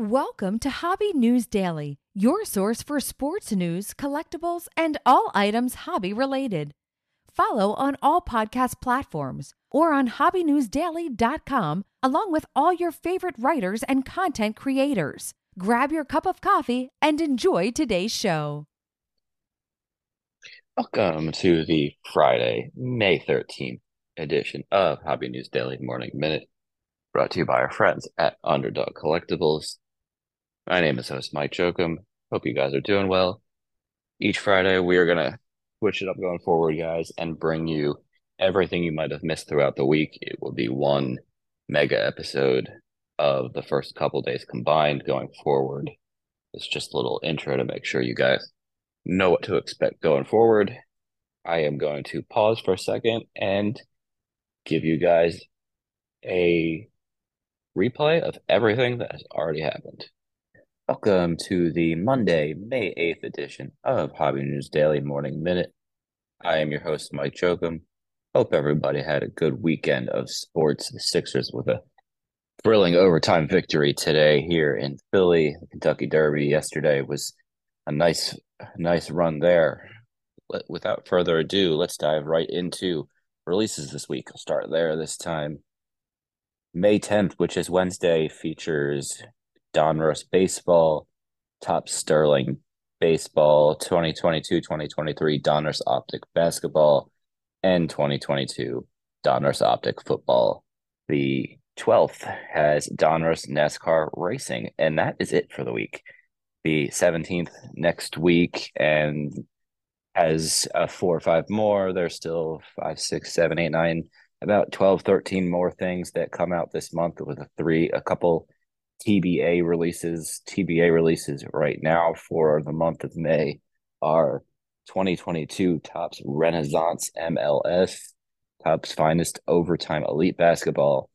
Welcome to Hobby News Daily, your source for sports news, collectibles, and all items hobby related. Follow on all podcast platforms or on hobbynewsdaily.com along with all your favorite writers and content creators. Grab your cup of coffee and enjoy today's show. Welcome to the Friday, May 13th edition of Hobby News Daily Morning Minute, brought to you by our friends at Underdog Collectibles. My name is host Mike Jokum. Hope you guys are doing well. Each Friday, we are going to switch it up going forward, guys, and bring you everything you might have missed throughout the week. It will be one mega episode of the first couple days combined going forward. It's just a little intro to make sure you guys know what to expect going forward. I am going to pause for a second and give you guys a replay of everything that has already happened. Welcome to the Monday, May 8th edition of Hobby News Daily Morning Minute. I am your host, Mike Jokum. Hope everybody had a good weekend of sports. The Sixers with a thrilling overtime victory today here in Philly. The Kentucky Derby yesterday was a nice, nice run there. Without further ado, let's dive right into releases this week. I'll start there this time. May 10th, which is Wednesday, features Donruss Baseball, Topps Sterling Baseball, 2022 2023 Donruss Optic Basketball, and 2022 Donruss Optic Football. The 12th has Donruss NASCAR Racing, and that is it for the week. The 17th next week, and has uh, four or five more. There's still five, six, seven, eight, nine, about 12, 13 more things that come out this month with a three, a couple TBA releases. TBA releases right now for the month of May are 2022 Topps Renaissance MLS, Topps Finest Overtime Elite Basketball,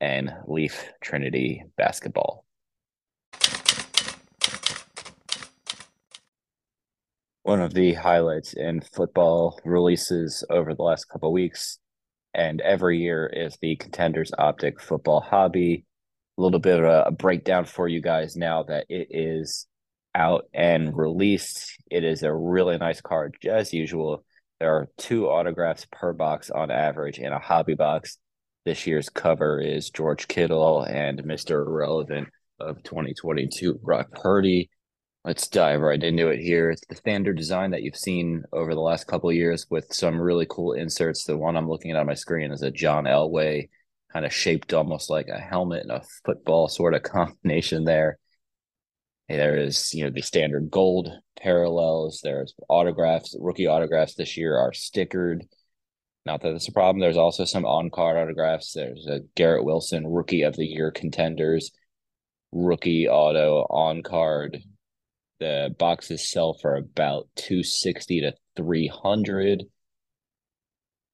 and Leaf Trinity Basketball. One of the highlights in football releases over the last couple weeks and every year is the Contenders Optic Football Hobby a little bit of a, breakdown for you guys now that it is out and released. It is a really nice card, as usual. There are two autographs per box on average in a hobby box. This year's cover is George Kittle and Mr. Irrelevant of 2022, Brock Purdy. Let's dive right into it here. It's the standard design that you've seen over the last couple years with some really cool inserts. The one I'm looking at on my screen is a John Elway kind of shaped almost like a helmet and a football sort of combination there. There is, you know, the standard gold parallels. There's autographs. Rookie autographs this year are stickered. Not that it's a problem. There's also some on card autographs. There's a Garrett Wilson Rookie of the Year contenders, rookie auto on card. The boxes sell for about 260 to 300.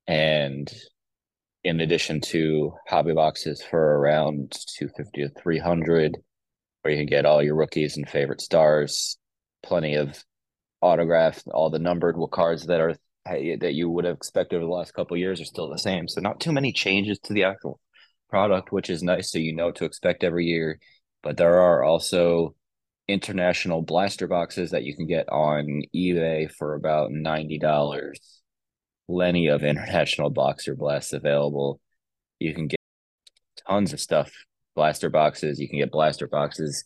And in addition to hobby boxes for around 250 to 300 where you can get all your rookies and favorite stars plenty of autograph all the numbered cards that are that you would have expected over the last couple years are still the same. So not too many changes to the actual product which is nice so you know to expect every year. But there are also international blaster boxes that you can get on ebay for about $90 plenty of international boxer blasts available. You can get tons of stuff, blaster boxes. You can get blaster boxes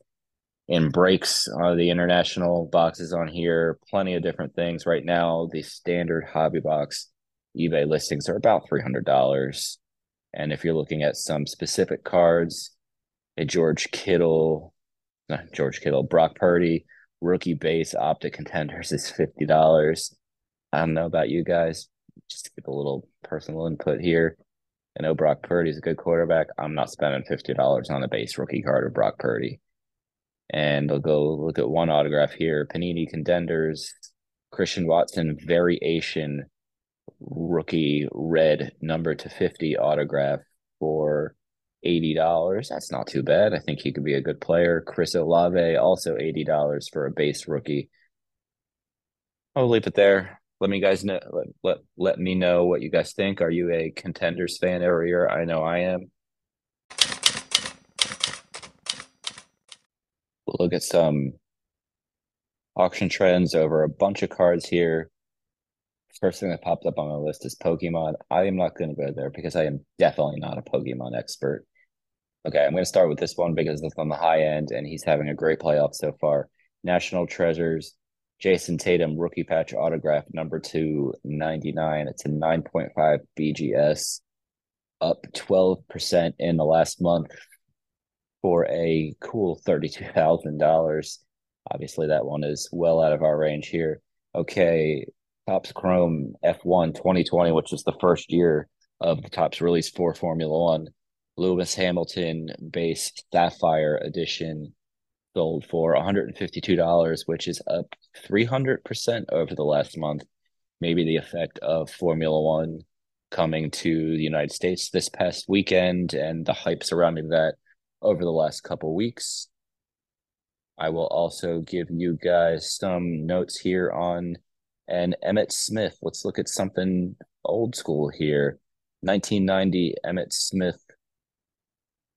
and breaks on the international boxes on here. Plenty of different things. Right now, the standard hobby box eBay listings are about $300. And if you're looking at some specific cards, a George Kittle, not George Kittle, Brock Purdy, rookie base optic contenders is $50. I don't know about you guys, just to give a little personal input here. I know Brock Purdy's a good quarterback. I'm not spending fifty dollars on a base rookie card of Brock Purdy. And I'll go look at one autograph here. Panini Contenders, Christian Watson variation rookie red number to 50 autograph for $80. That's not too bad. I think he could be a good player. Chris Olave, also $80 for a base rookie. I'll leave it there let me guys know let, let, let me know what you guys think are you a contenders fan every year i know i am We'll look at some auction trends over a bunch of cards here. First thing that popped up on my list is Pokemon. I am not going to go there because I am definitely not a Pokemon expert. Okay, I'm going to start with this one because it's on the high end and he's having a great playoff so far. National Treasures, Jayson Tatum rookie patch autograph number 299. It's a 9.5 BGS, up 12% in the last month for a cool $32,000. Obviously, that one is well out of our range here. Okay, Topps Chrome F1 2020, which was the first year of the Topps release for Formula One. Lewis Hamilton base Sapphire edition sold for $152, which is up 300% over the last month. Maybe the effect of Formula One coming to the United States this past weekend and the hype surrounding that over the last couple weeks. I will also give you guys some notes here on an Emmitt Smith. Let's look at something old school here. 1990 Emmitt Smith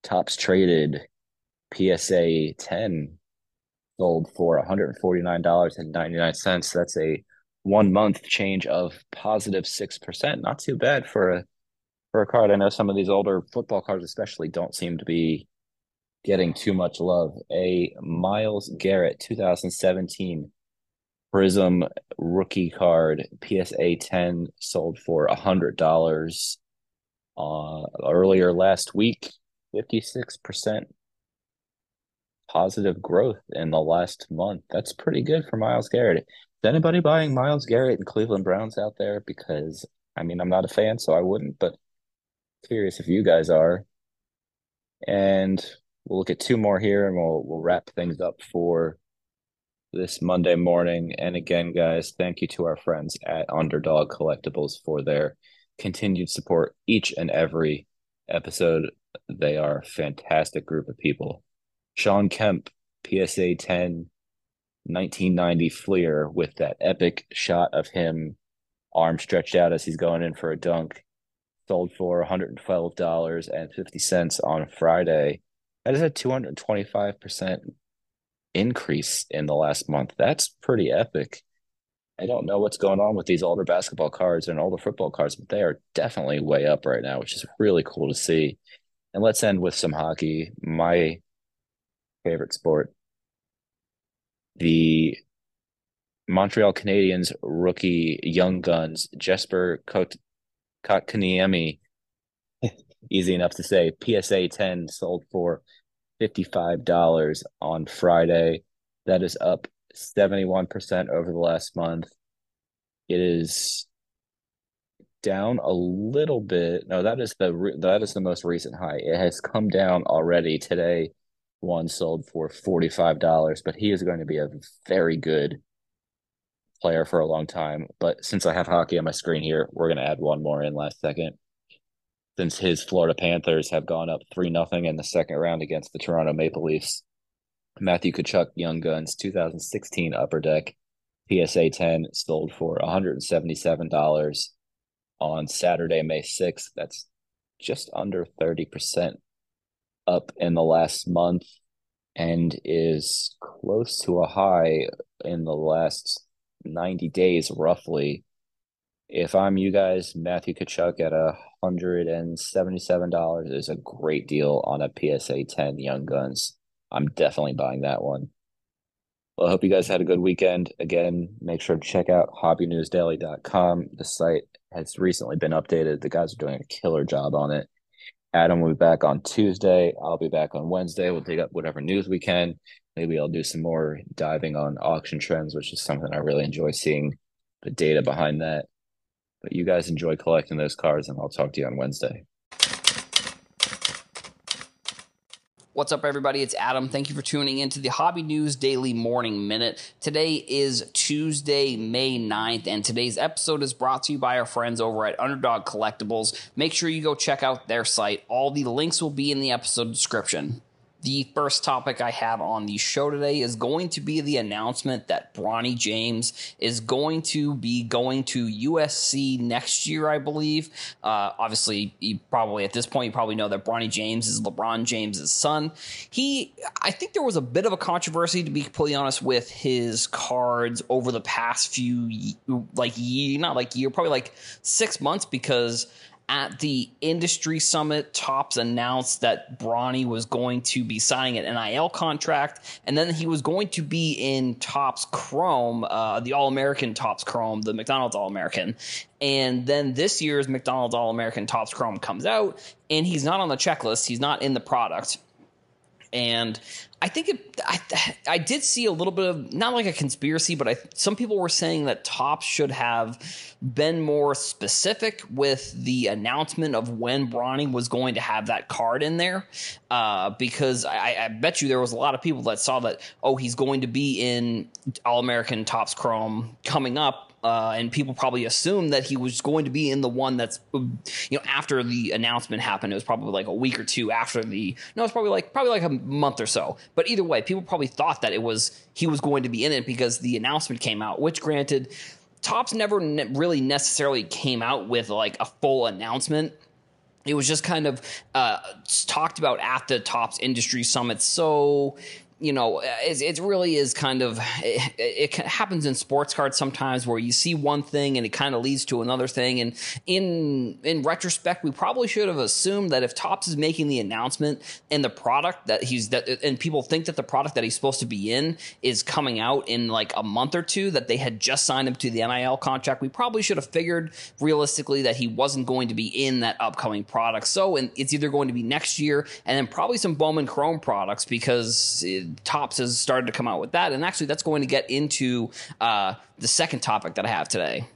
Topps traded PSA 10 sold for $149.99. That's a one month change of positive 6%. Not too bad for a for a card. I know some of these older football cards especially don't seem to be getting too much love. A Myles Garrett 2017 Prism rookie card PSA 10 sold for $100 uh, earlier last week. 56% positive growth in the last month. That's pretty good for Myles Garrett. Is anybody buying Myles Garrett and Cleveland Browns out there? Because I mean, I'm not a fan, so I wouldn't, but curious if you guys are. And we'll look at two more here and we'll we'll wrap things up for this Monday morning. And again, guys, thank you to our friends at Underdog Collectibles for their continued support each and every episode. They are a fantastic group of people. Shawn Kemp, PSA 10, 1990 Fleer with that epic shot of him arm stretched out as he's going in for a dunk. Sold for $112.50 on Friday. That is a 225% increase in the last month. That's pretty epic. I don't know what's going on with these older basketball cards and older football cards, but they are definitely way up right now, which is really cool to see. And let's end with some hockey. My favorite sport. The Montreal Canadiens rookie young guns, Jesper Kot- Kotkaniemi, easy enough to say, PSA 10 sold for $55 on Friday. That is up 71% over the last month. It is down a little bit. No, that is the that is the most recent high. It has come down already today one sold for $45, but he is going to be a very good player for a long time. But since I have hockey on my screen here, we're going to add one more in last second. Since his Florida Panthers have gone up 3 nothing in the second round against the Toronto Maple Leafs, Matthew Tkachuk Young Guns 2016 Upper Deck PSA 10 sold for $177 on Saturday, May 6th. That's just under 30% up in the last month and is close to a high in the last 90 days, roughly. If I'm you guys, Matthew Tkachuk at a $177 is a great deal on a PSA 10 Young Guns. I'm definitely buying that one. Well, I hope you guys had a good weekend. Again, make sure to check out hobbynewsdaily.com. The site has recently been updated. The guys are doing a killer job on it. Adam will be back on Tuesday. I'll be back on Wednesday. We'll dig up whatever news we can. Maybe I'll do some more diving on auction trends, which is something I really enjoy seeing the data behind that. But you guys enjoy collecting those cards, and I'll talk to you on Wednesday. What's up, everybody? It's Adam. Thank you for tuning in to the Hobby News Daily Morning Minute. Today is Tuesday, May 9th, and today's episode is brought to you by our friends over at Underdog Collectibles. Make sure you go check out their site. All the links will be in the episode description. The first topic I have on the show today is going to be the announcement that Bronny James is going to be going to USC next year, I believe. Uh, obviously, you probably at this point you probably know that Bronny James is LeBron James's son. He, I think there was a bit of a controversy, to be completely honest, with his cards over the past few like year, not like year, probably like six months because at the industry summit, Topps announced that Bronny was going to be signing an NIL contract, and then he was going to be in Topps Chrome, uh, the All American Topps Chrome, the McDonald's All American. And then this year's McDonald's All American Tops Chrome comes out, and he's not on the checklist. He's not in the product. And I think it, I, I did see a little bit of not like a conspiracy, but I some people were saying that Topps should have been more specific with the announcement of when Bronny was going to have that card in there, uh, because I, I, bet you there was a lot of people that saw that oh he's going to be in All American Topps Chrome coming up, uh, and people probably assumed that he was going to be in the one that's you know after the announcement happened. It was probably like a week or two after the no, it's probably like probably like a month or so. But either way, people probably thought that it was he was going to be in it because the announcement came out. Which, granted, Topps never ne- really necessarily came out with like a full announcement it was just kind of uh, talked about at the Topps industry summit so you know, it, it really is kind of it, it, happens in sports cards sometimes where you see one thing and it kind of leads to another thing. And in in retrospect, we probably should have assumed that if Topps is making the announcement and the product that he's that and people think that the product that he's supposed to be in is coming out in like a month or two, that they had just signed him to the NIL contract, we probably should have figured realistically that he wasn't going to be in that upcoming product. So, and it's either going to be next year and then probably some Bowman Chrome products because. It, Topps has started to come out with that. And actually, that's going to get into uh, the second topic that I have today.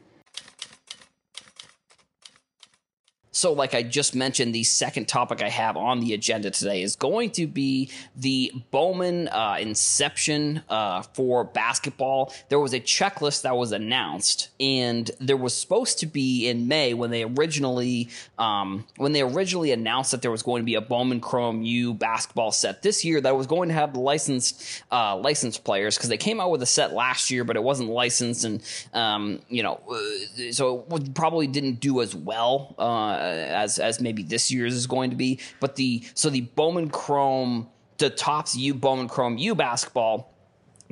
So, like I just mentioned, the second topic I have on the agenda today is going to be the Bowman uh, Inception uh, for basketball. There was a checklist that was announced, and there was supposed to be in May when they originally um, when they originally announced that there was going to be a Bowman Chrome U basketball set this year that was going to have licensed uh, licensed players because they came out with a set last year, but it wasn't licensed, and um, you know, uh, so it probably didn't do as well uh, as as maybe this year's is going to be. But the so the Bowman Chrome, the Topps U Bowman Chrome U basketball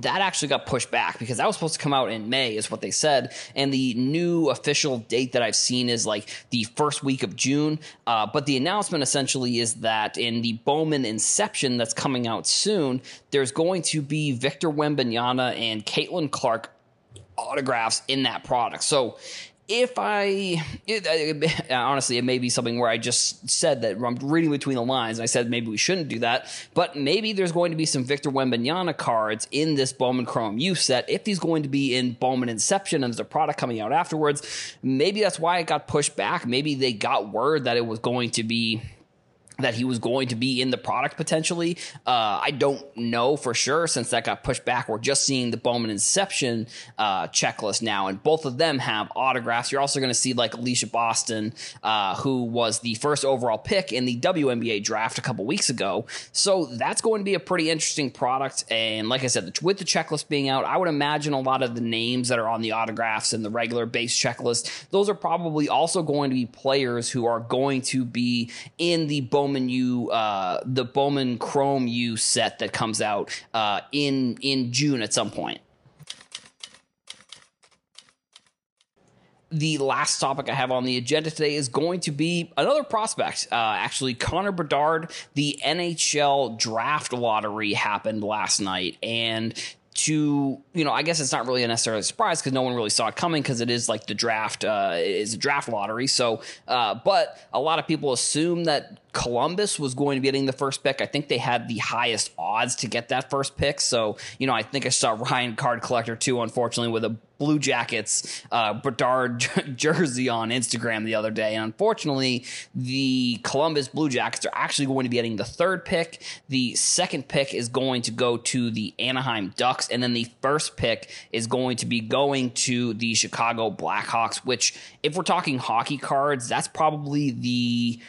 that actually got pushed back because that was supposed to come out in May, is what they said. And the new official date that I've seen is like the first week of June. Uh, but the announcement essentially is that in the Bowman Inception that's coming out soon, there's going to be Victor Wembanyama and Caitlin Clark autographs in that product. So if I it, it, honestly, it may be something where I just said that I'm reading between the lines. And I said maybe we shouldn't do that, but maybe there's going to be some Victor Wembanyama cards in this Bowman Chrome U set. If he's going to be in Bowman Inception and there's a product coming out afterwards, maybe that's why it got pushed back. Maybe they got word that it was going to be that he was going to be in the product potentially. Uh, I don't know for sure since that got pushed back. We're just seeing the Bowman Inception uh, checklist now, and both of them have autographs. You're also going to see like Aliyah Boston, uh, who was the first overall pick in the WNBA draft a couple weeks ago. So that's going to be a pretty interesting product. And like I said, with the checklist being out, I would imagine a lot of the names that are on the autographs and the regular base checklist, those are probably also going to be players who are going to be in the Bowman Bowman uh, the Bowman Chrome U set that comes out uh, in in June at some point. the last topic I have on the agenda today is going to be another prospect. Uh, actually, Connor Bedard, the NHL draft lottery happened last night, and to you know, I guess it's not really a necessarily a surprise because no one really saw it coming because it is like the draft uh, is a draft lottery. So, uh, but a lot of people assume that Columbus was going to be getting the first pick. I think they had the highest odds to get that first pick. So, you know, I think I saw Ryan Card Collector too, unfortunately, with a Blue Jackets uh, Bedard jersey on Instagram the other day. And unfortunately, the Columbus Blue Jackets are actually going to be getting the third pick. The second pick is going to go to the Anaheim Ducks. And then the first pick is going to be going to the Chicago Blackhawks, which, if we're talking hockey cards, that's probably the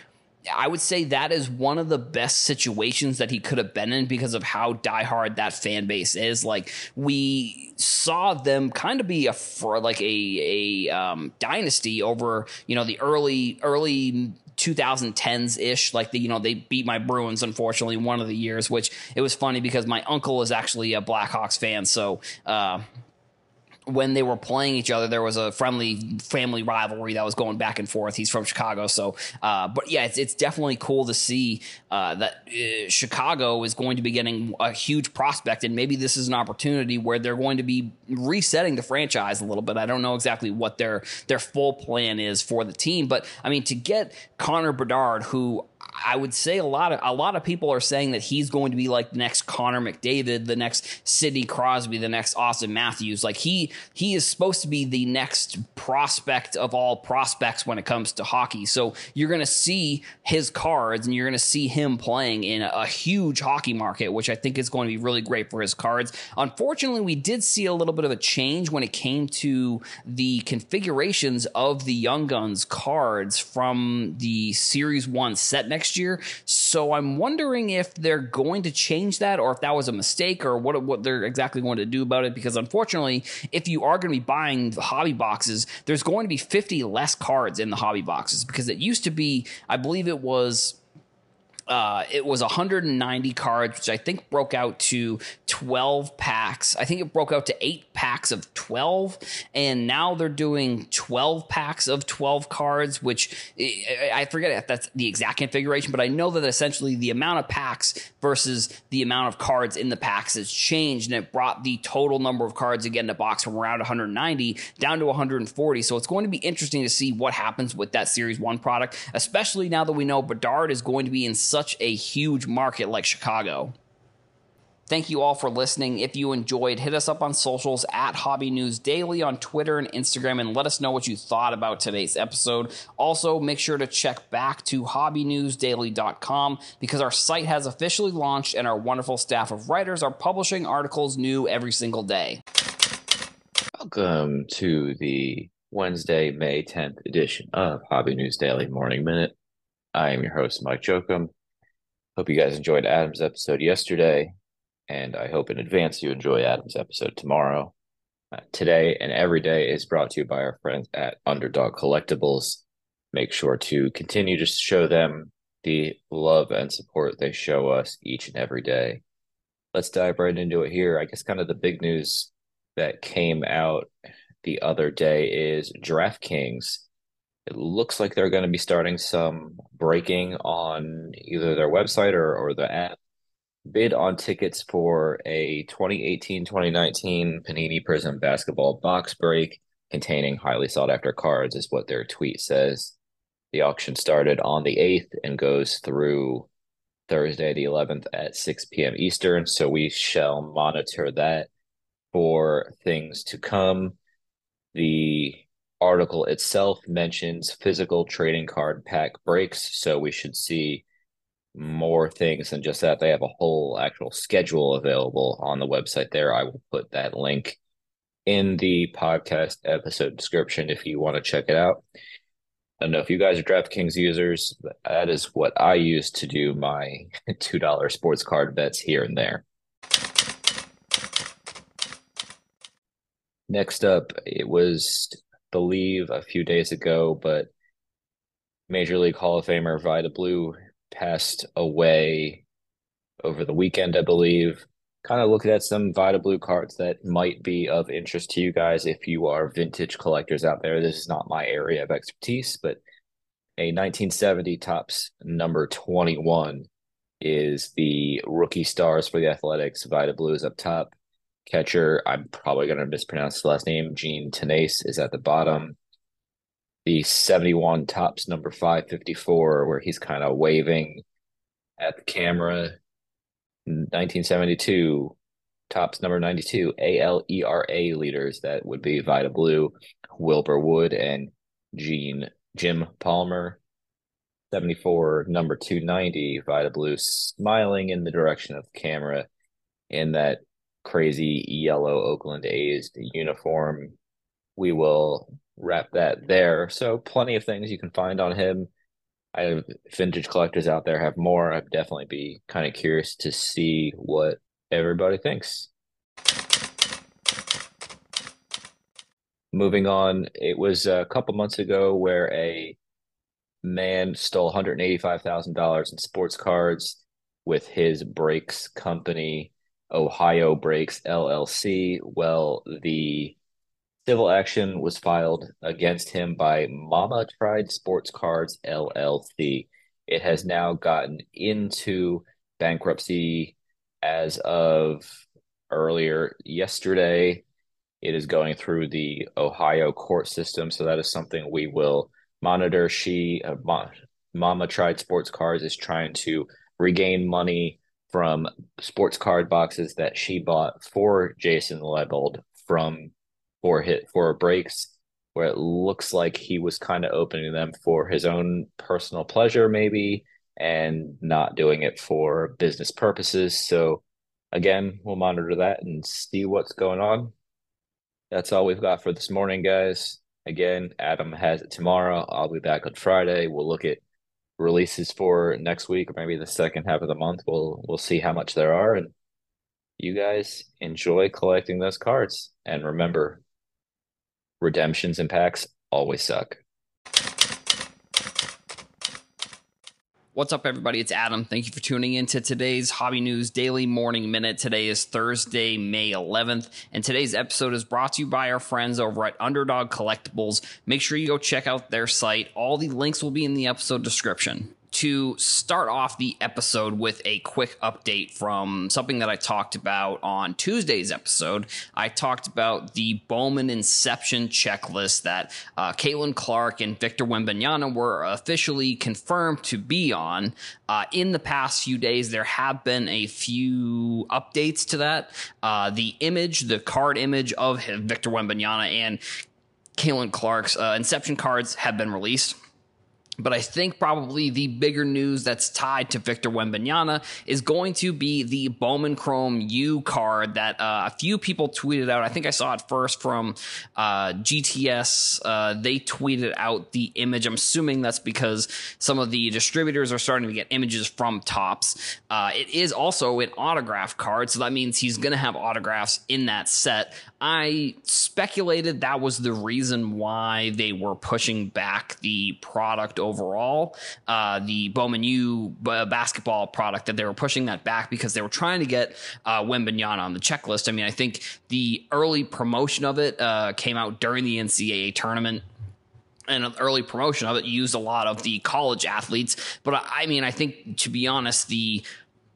I would say that is one of the best situations that he could have been in because of how diehard that fan base is. Like we saw them kind of be a for like a a um, dynasty over you know the early early 2010s ish. Like the, you know, they beat my Bruins, unfortunately, one of the years, which it was funny because my uncle is actually a Blackhawks fan. So, uh, when they were playing each other, there was a friendly family rivalry that was going back and forth. He's from Chicago, so uh, but yeah, it's, it's definitely cool to see uh, that uh, Chicago is going to be getting a huge prospect, and maybe this is an opportunity where they're going to be resetting the franchise a little bit. I don't know exactly what their their full plan is for the team, but I mean to get Connor Bedard, who I would say a lot of a lot of people are saying that he's going to be like the next Connor McDavid, the next Sidney Crosby, the next Austin Matthews. Like he he is supposed to be the next prospect of all prospects when it comes to hockey. So you're going to see his cards and you're going to see him playing in a huge hockey market, which I think is going to be really great for his cards. Unfortunately, we did see a little bit of a change when it came to the configurations of the Young Guns cards from the Series 1 set next next year. So I'm wondering if they're going to change that or if that was a mistake or what what they're exactly going to do about it. Because unfortunately, if you are going to be buying the hobby boxes, there's going to be 50 less cards in the hobby boxes because it used to be, I believe it was uh, it was 190 cards, which I think broke out to 12 packs. I think it broke out to eight packs of 12, and now they're doing 12 packs of 12 cards, which I forget if that's the exact configuration, but I know that essentially the amount of packs versus the amount of cards in the packs has changed, and it brought the total number of cards again in the box from around 190 down to 140. So it's going to be interesting to see what happens with that Series 1 product, especially now that we know Bedard is going to be in such such a huge market like Chicago. Thank you all for listening. If you enjoyed, hit us up on socials at Hobby News Daily on Twitter and Instagram and let us know what you thought about today's episode. Also, make sure to check back to hobbynewsdaily.com because our site has officially launched and our wonderful staff of writers are publishing articles new every single day. Welcome to the Wednesday, May 10th edition of Hobby News Daily Morning Minute. I am your host, Mike Jokum. Hope you guys enjoyed Adam's episode yesterday, and I hope in advance you enjoy Adam's episode tomorrow. Uh, today and every day is brought to you by our friends at Underdog Collectibles. Make sure to continue to show them the love and support they show us each and every day. Let's dive right into it here. I guess kind of the big news that came out the other day is DraftKings it looks like they're going to be starting some breaking on either their website or, or the app. Bid on tickets for a 2018 2019 Panini Prism basketball box break containing highly sought after cards, is what their tweet says. The auction started on the 8th and goes through Thursday, the 11th at 6 p.m. Eastern. So we shall monitor that for things to come. The article itself mentions physical trading card pack breaks, so we should see more things than just that. They have a whole actual schedule available on the website there. I will put that link in the podcast episode description if you want to check it out. I don't know if you guys are DraftKings users, but that is what I use to do my $2 sports card bets here and there. Next up, it was believe a few days ago, but Major League Hall of Famer Vida Blue passed away over the weekend, I believe. Kind of looking at some Vida Blue cards that might be of interest to you guys if you are vintage collectors out there. This is not my area of expertise, but a 1970 Topps number 21 is the rookie stars for the Athletics. Vida Blue is up top catcher. I'm probably going to mispronounce the last name. Gene Tenace is at the bottom. The 71 Topps number 554, where he's kind of waving at the camera. 1972 Topps number 92 ALERA leaders. That would be Vida Blue, Wilbur Wood, and Gene Jim Palmer. 74 number 290 Vida Blue smiling in the direction of the camera in that crazy yellow Oakland A's uniform. We will wrap that there. So, plenty of things you can find on him. I have vintage collectors out there have more. I'd definitely be kind of curious to see what everybody thinks. Moving on, it was a couple months ago where a man stole $185,000 in sports cards with his breaks company, Ohio Breaks LLC. Well, the civil action was filed against him by Mama Tried Sports Cards LLC. It has now gotten into bankruptcy as of earlier yesterday. It is going through the Ohio court system, so that is something we will monitor. She, uh, Mama Tried Sports Cards, is trying to regain money from sports card boxes that she bought for Jason Lebold from for hit for breaks where it looks like he was kind of opening them for his own personal pleasure maybe and not doing it for business purposes. So again we'll monitor that and see what's going on. That's all we've got for this morning guys. Again adam has it tomorrow. I'll be back on friday. We'll look at releases for next week or maybe the second half of the month we'll we'll see how much there are and you guys enjoy collecting those cards and remember redemptions and packs always suck. What's up, everybody? It's Adam. Thank you for tuning in to today's Hobby News Daily Morning Minute. Today is Thursday, May 11th, and today's episode is brought to you by our friends over at Underdog Collectibles. Make sure you go check out their site. All the links will be in the episode description to start off the episode with a quick update from something that I talked about on Tuesday's episode. I talked about the Bowman Inception checklist that uh, Caitlin Clark and Victor Wembanyama were officially confirmed to be on. Uh, in the past few days, there have been a few updates to that. Uh, the image, the card image of Victor Wembanyama and Caitlin Clark's uh, Inception cards have been released. But I think probably the bigger news that's tied to Victor Wembanyama is going to be the Bowman Chrome U card that uh, a few people tweeted out. I think I saw it first from uh, GTS. Uh, they tweeted out the image. I'm assuming that's because some of the distributors are starting to get images from Topps. Uh, it is also an autograph card, so that means he's going to have autographs in that set. I speculated that was the reason why they were pushing back the product overall, uh, the Bowman U basketball product, that they were pushing that back because they were trying to get uh, Wembanyama on the checklist. I mean, I think the early promotion of it uh, came out during the NCAA tournament and an early promotion of it used a lot of the college athletes. But I mean, I think to be honest, the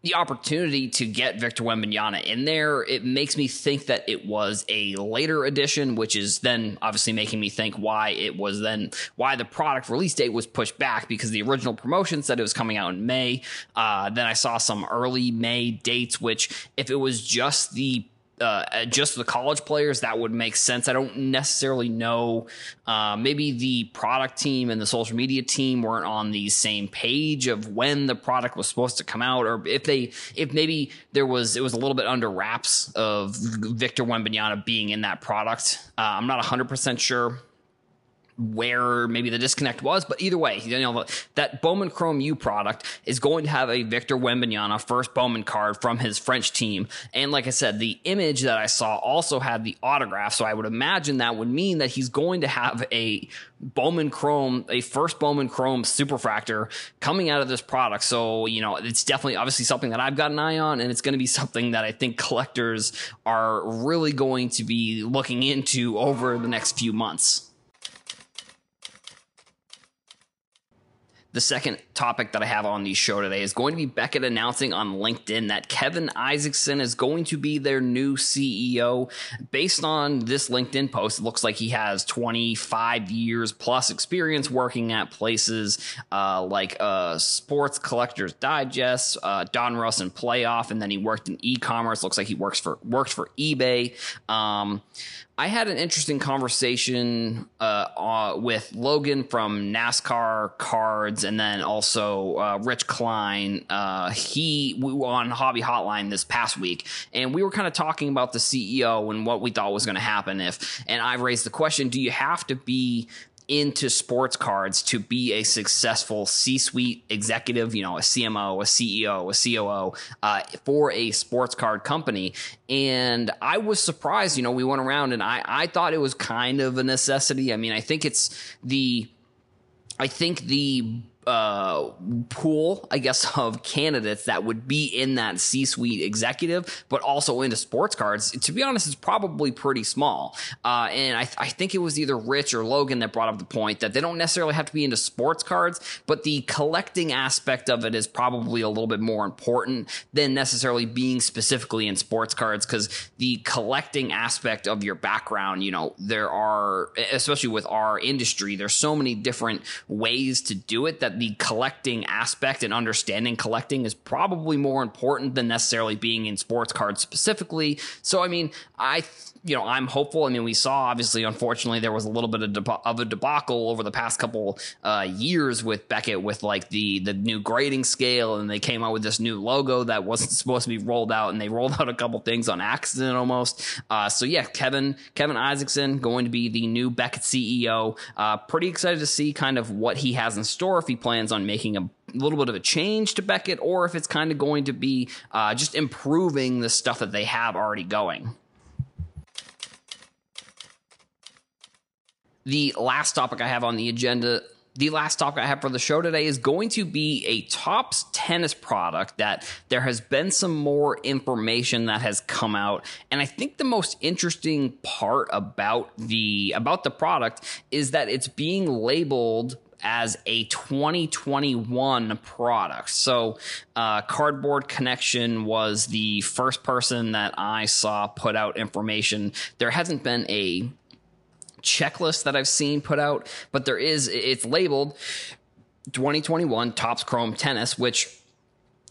the opportunity to get Victor Wembanyama in there, it makes me think that it was a later edition, which is then obviously making me think why it was then why the product release date was pushed back because the original promotion said it was coming out in May. Uh, then I saw some early May dates, which if it was just the uh, just the college players, that would make sense. I don't necessarily know. Uh, maybe the product team and the social media team weren't on the same page of when the product was supposed to come out, or if they, if maybe there was, it was a little bit under wraps of Victor Wembanyama being in that product. Uh, I'm not 100% sure where maybe the disconnect was, but either way, you know that Bowman Chrome U product is going to have a Victor Wembanyama first Bowman card from his French team, and like I said, the image that I saw also had the autograph, so I would imagine that would mean that he's going to have a Bowman Chrome, a first Bowman Chrome Superfractor coming out of this product. So you know, it's definitely obviously something that I've got an eye on, and it's going to be something that I think collectors are really going to be looking into over the next few months. The second topic that I have on the show today is going to be Beckett announcing on LinkedIn that Kevin Isaacson is going to be their new CEO. Based on this LinkedIn post, it looks like he has 25 years plus experience working at places uh, like uh, Sports Collectors Digest, uh, Donruss and Playoff, and then he worked in e-commerce. Looks like he works for worked for eBay. Um, I had an interesting conversation uh, uh, with Logan from NASCAR Cards, and then also uh, Rich Klein. Uh, he we were on Hobby Hotline this past week, and we were kind of talking about the CEO and what we thought was going to happen if. And I raised the question: Do you have to be into sports cards to be a successful C-suite executive, you know, a CMO, a CEO, a COO uh, for a sports card company. And I was surprised. You know, we went around and I I thought it was kind of a necessity. I mean, I think it's the I think the uh, pool, I guess, of candidates that would be in that C suite executive, but also into sports cards, to be honest, it's probably pretty small. Uh, and I, th- I think it was either Rich or Logan that brought up the point that they don't necessarily have to be into sports cards, but the collecting aspect of it is probably a little bit more important than necessarily being specifically in sports cards because the collecting aspect of your background, you know, there are, especially with our industry, there's so many different ways to do it that the collecting aspect and understanding collecting is probably more important than necessarily being in sports cards specifically. So, I mean, I you know, I'm hopeful. I mean, we saw obviously, unfortunately, there was a little bit of, deb- of a debacle over the past couple uh, years with Beckett with like the the new grading scale, and they came out with this new logo that wasn't supposed to be rolled out, and they rolled out a couple things on accident almost. Uh, so yeah, Kevin Kevin Isaacson going to be the new Beckett CEO. Uh, pretty excited to see kind of what he has in store if he plans on making a little bit of a change to Beckett, or if it's kind of going to be uh, just improving the stuff that they have already going. The last topic I have on the agenda the last topic I have for the show today is going to be a Topps tennis product that there has been some more information that has come out. And I think the most interesting part about the about the product is that it's being labeled as a 2021 product. So, uh, Cardboard Connection was the first person that I saw put out information. There hasn't been a checklist that I've seen put out, but there is it's labeled 2021 Topps Chrome Tennis, which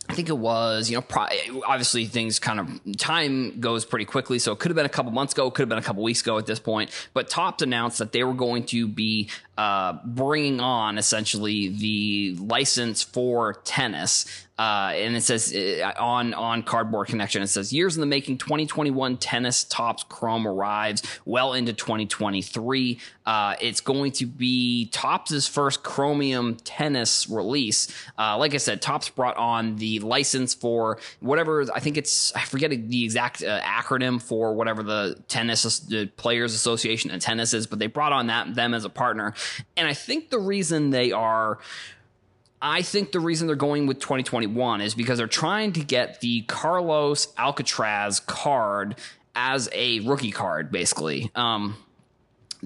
I think it was, you know, obviously things kind of time goes pretty quickly. So it could have been a couple months ago, could have been a couple weeks ago at this point. But Topps announced that they were going to be uh, bringing on essentially the license for tennis uh, and it says uh, on on Cardboard Connection, it says years in the making. 2021 tennis Topps Chrome arrives well into 2023. Uh, it's going to be Topps's first Chromium tennis release. Uh, like I said, Topps brought on the license for whatever I think it's I forget the exact uh, acronym for whatever the tennis the Players Association of Tennis is, but they brought on that them as a partner, and I think the reason they are I think the reason they're going with 2021 is because they're trying to get the Carlos Alcaraz card as a rookie card, basically. Um,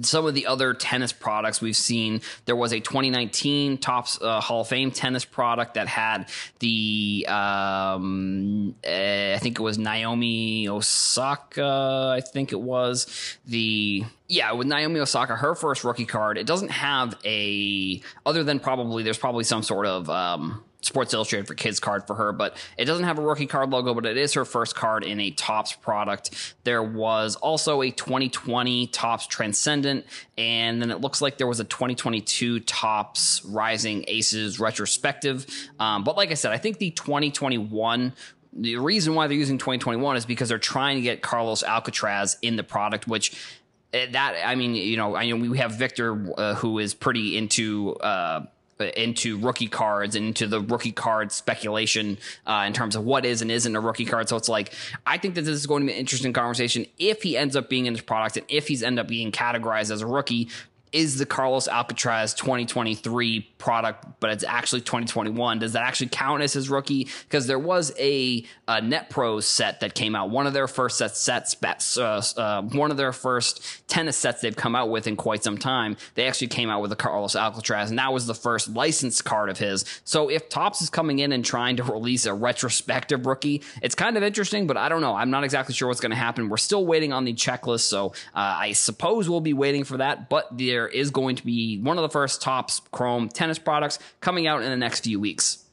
some of the other tennis products we've seen. There was a 2019 Topps uh, Hall of Fame tennis product that had the, um, uh, I think it was Naomi Osaka. I think it was the yeah, with Naomi Osaka, her first rookie card, it doesn't have a other than probably there's probably some sort of um, Sports Illustrated for Kids card for her, but it doesn't have a rookie card logo, but it is her first card in a Topps product. There was also a 2020 Topps Transcendent, and then it looks like there was a 2022 Topps Rising Aces retrospective. Um, but like I said, I think the 2021 the reason why they're using 2021 is because they're trying to get Carlos Alcaraz in the product, which eh, that I mean, you know, I know we have Victor uh, who is pretty into uh, into rookie cards and into the rookie card speculation uh, in terms of what is and isn't a rookie card. So it's like I think that this is going to be an interesting conversation if he ends up being in this product and if he's end up being categorized as a rookie is the Carlos Alcaraz 2023 product, but it's actually 2021. Does that actually count as his rookie? Because there was a, a Net Pros set that came out, one of their first sets, sets uh, uh, one of their first tennis sets they've come out with in quite some time. They actually came out with a Carlos Alcaraz, and that was the first licensed card of his. So if Topps is coming in and trying to release a retrospective rookie, it's kind of interesting, but I don't know. I'm not exactly sure what's going to happen. We're still waiting on the checklist, so uh, I suppose we'll be waiting for that, but the there is going to be one of the first Topps Chrome tennis products coming out in the next few weeks.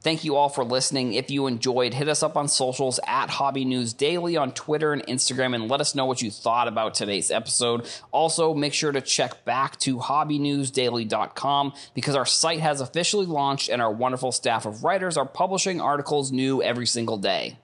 Thank you all for listening. If you enjoyed, hit us up on socials at Hobby News Daily on Twitter and Instagram and let us know what you thought about today's episode. Also, make sure to check back to hobbynewsdaily.com because our site has officially launched and our wonderful staff of writers are publishing articles new every single day.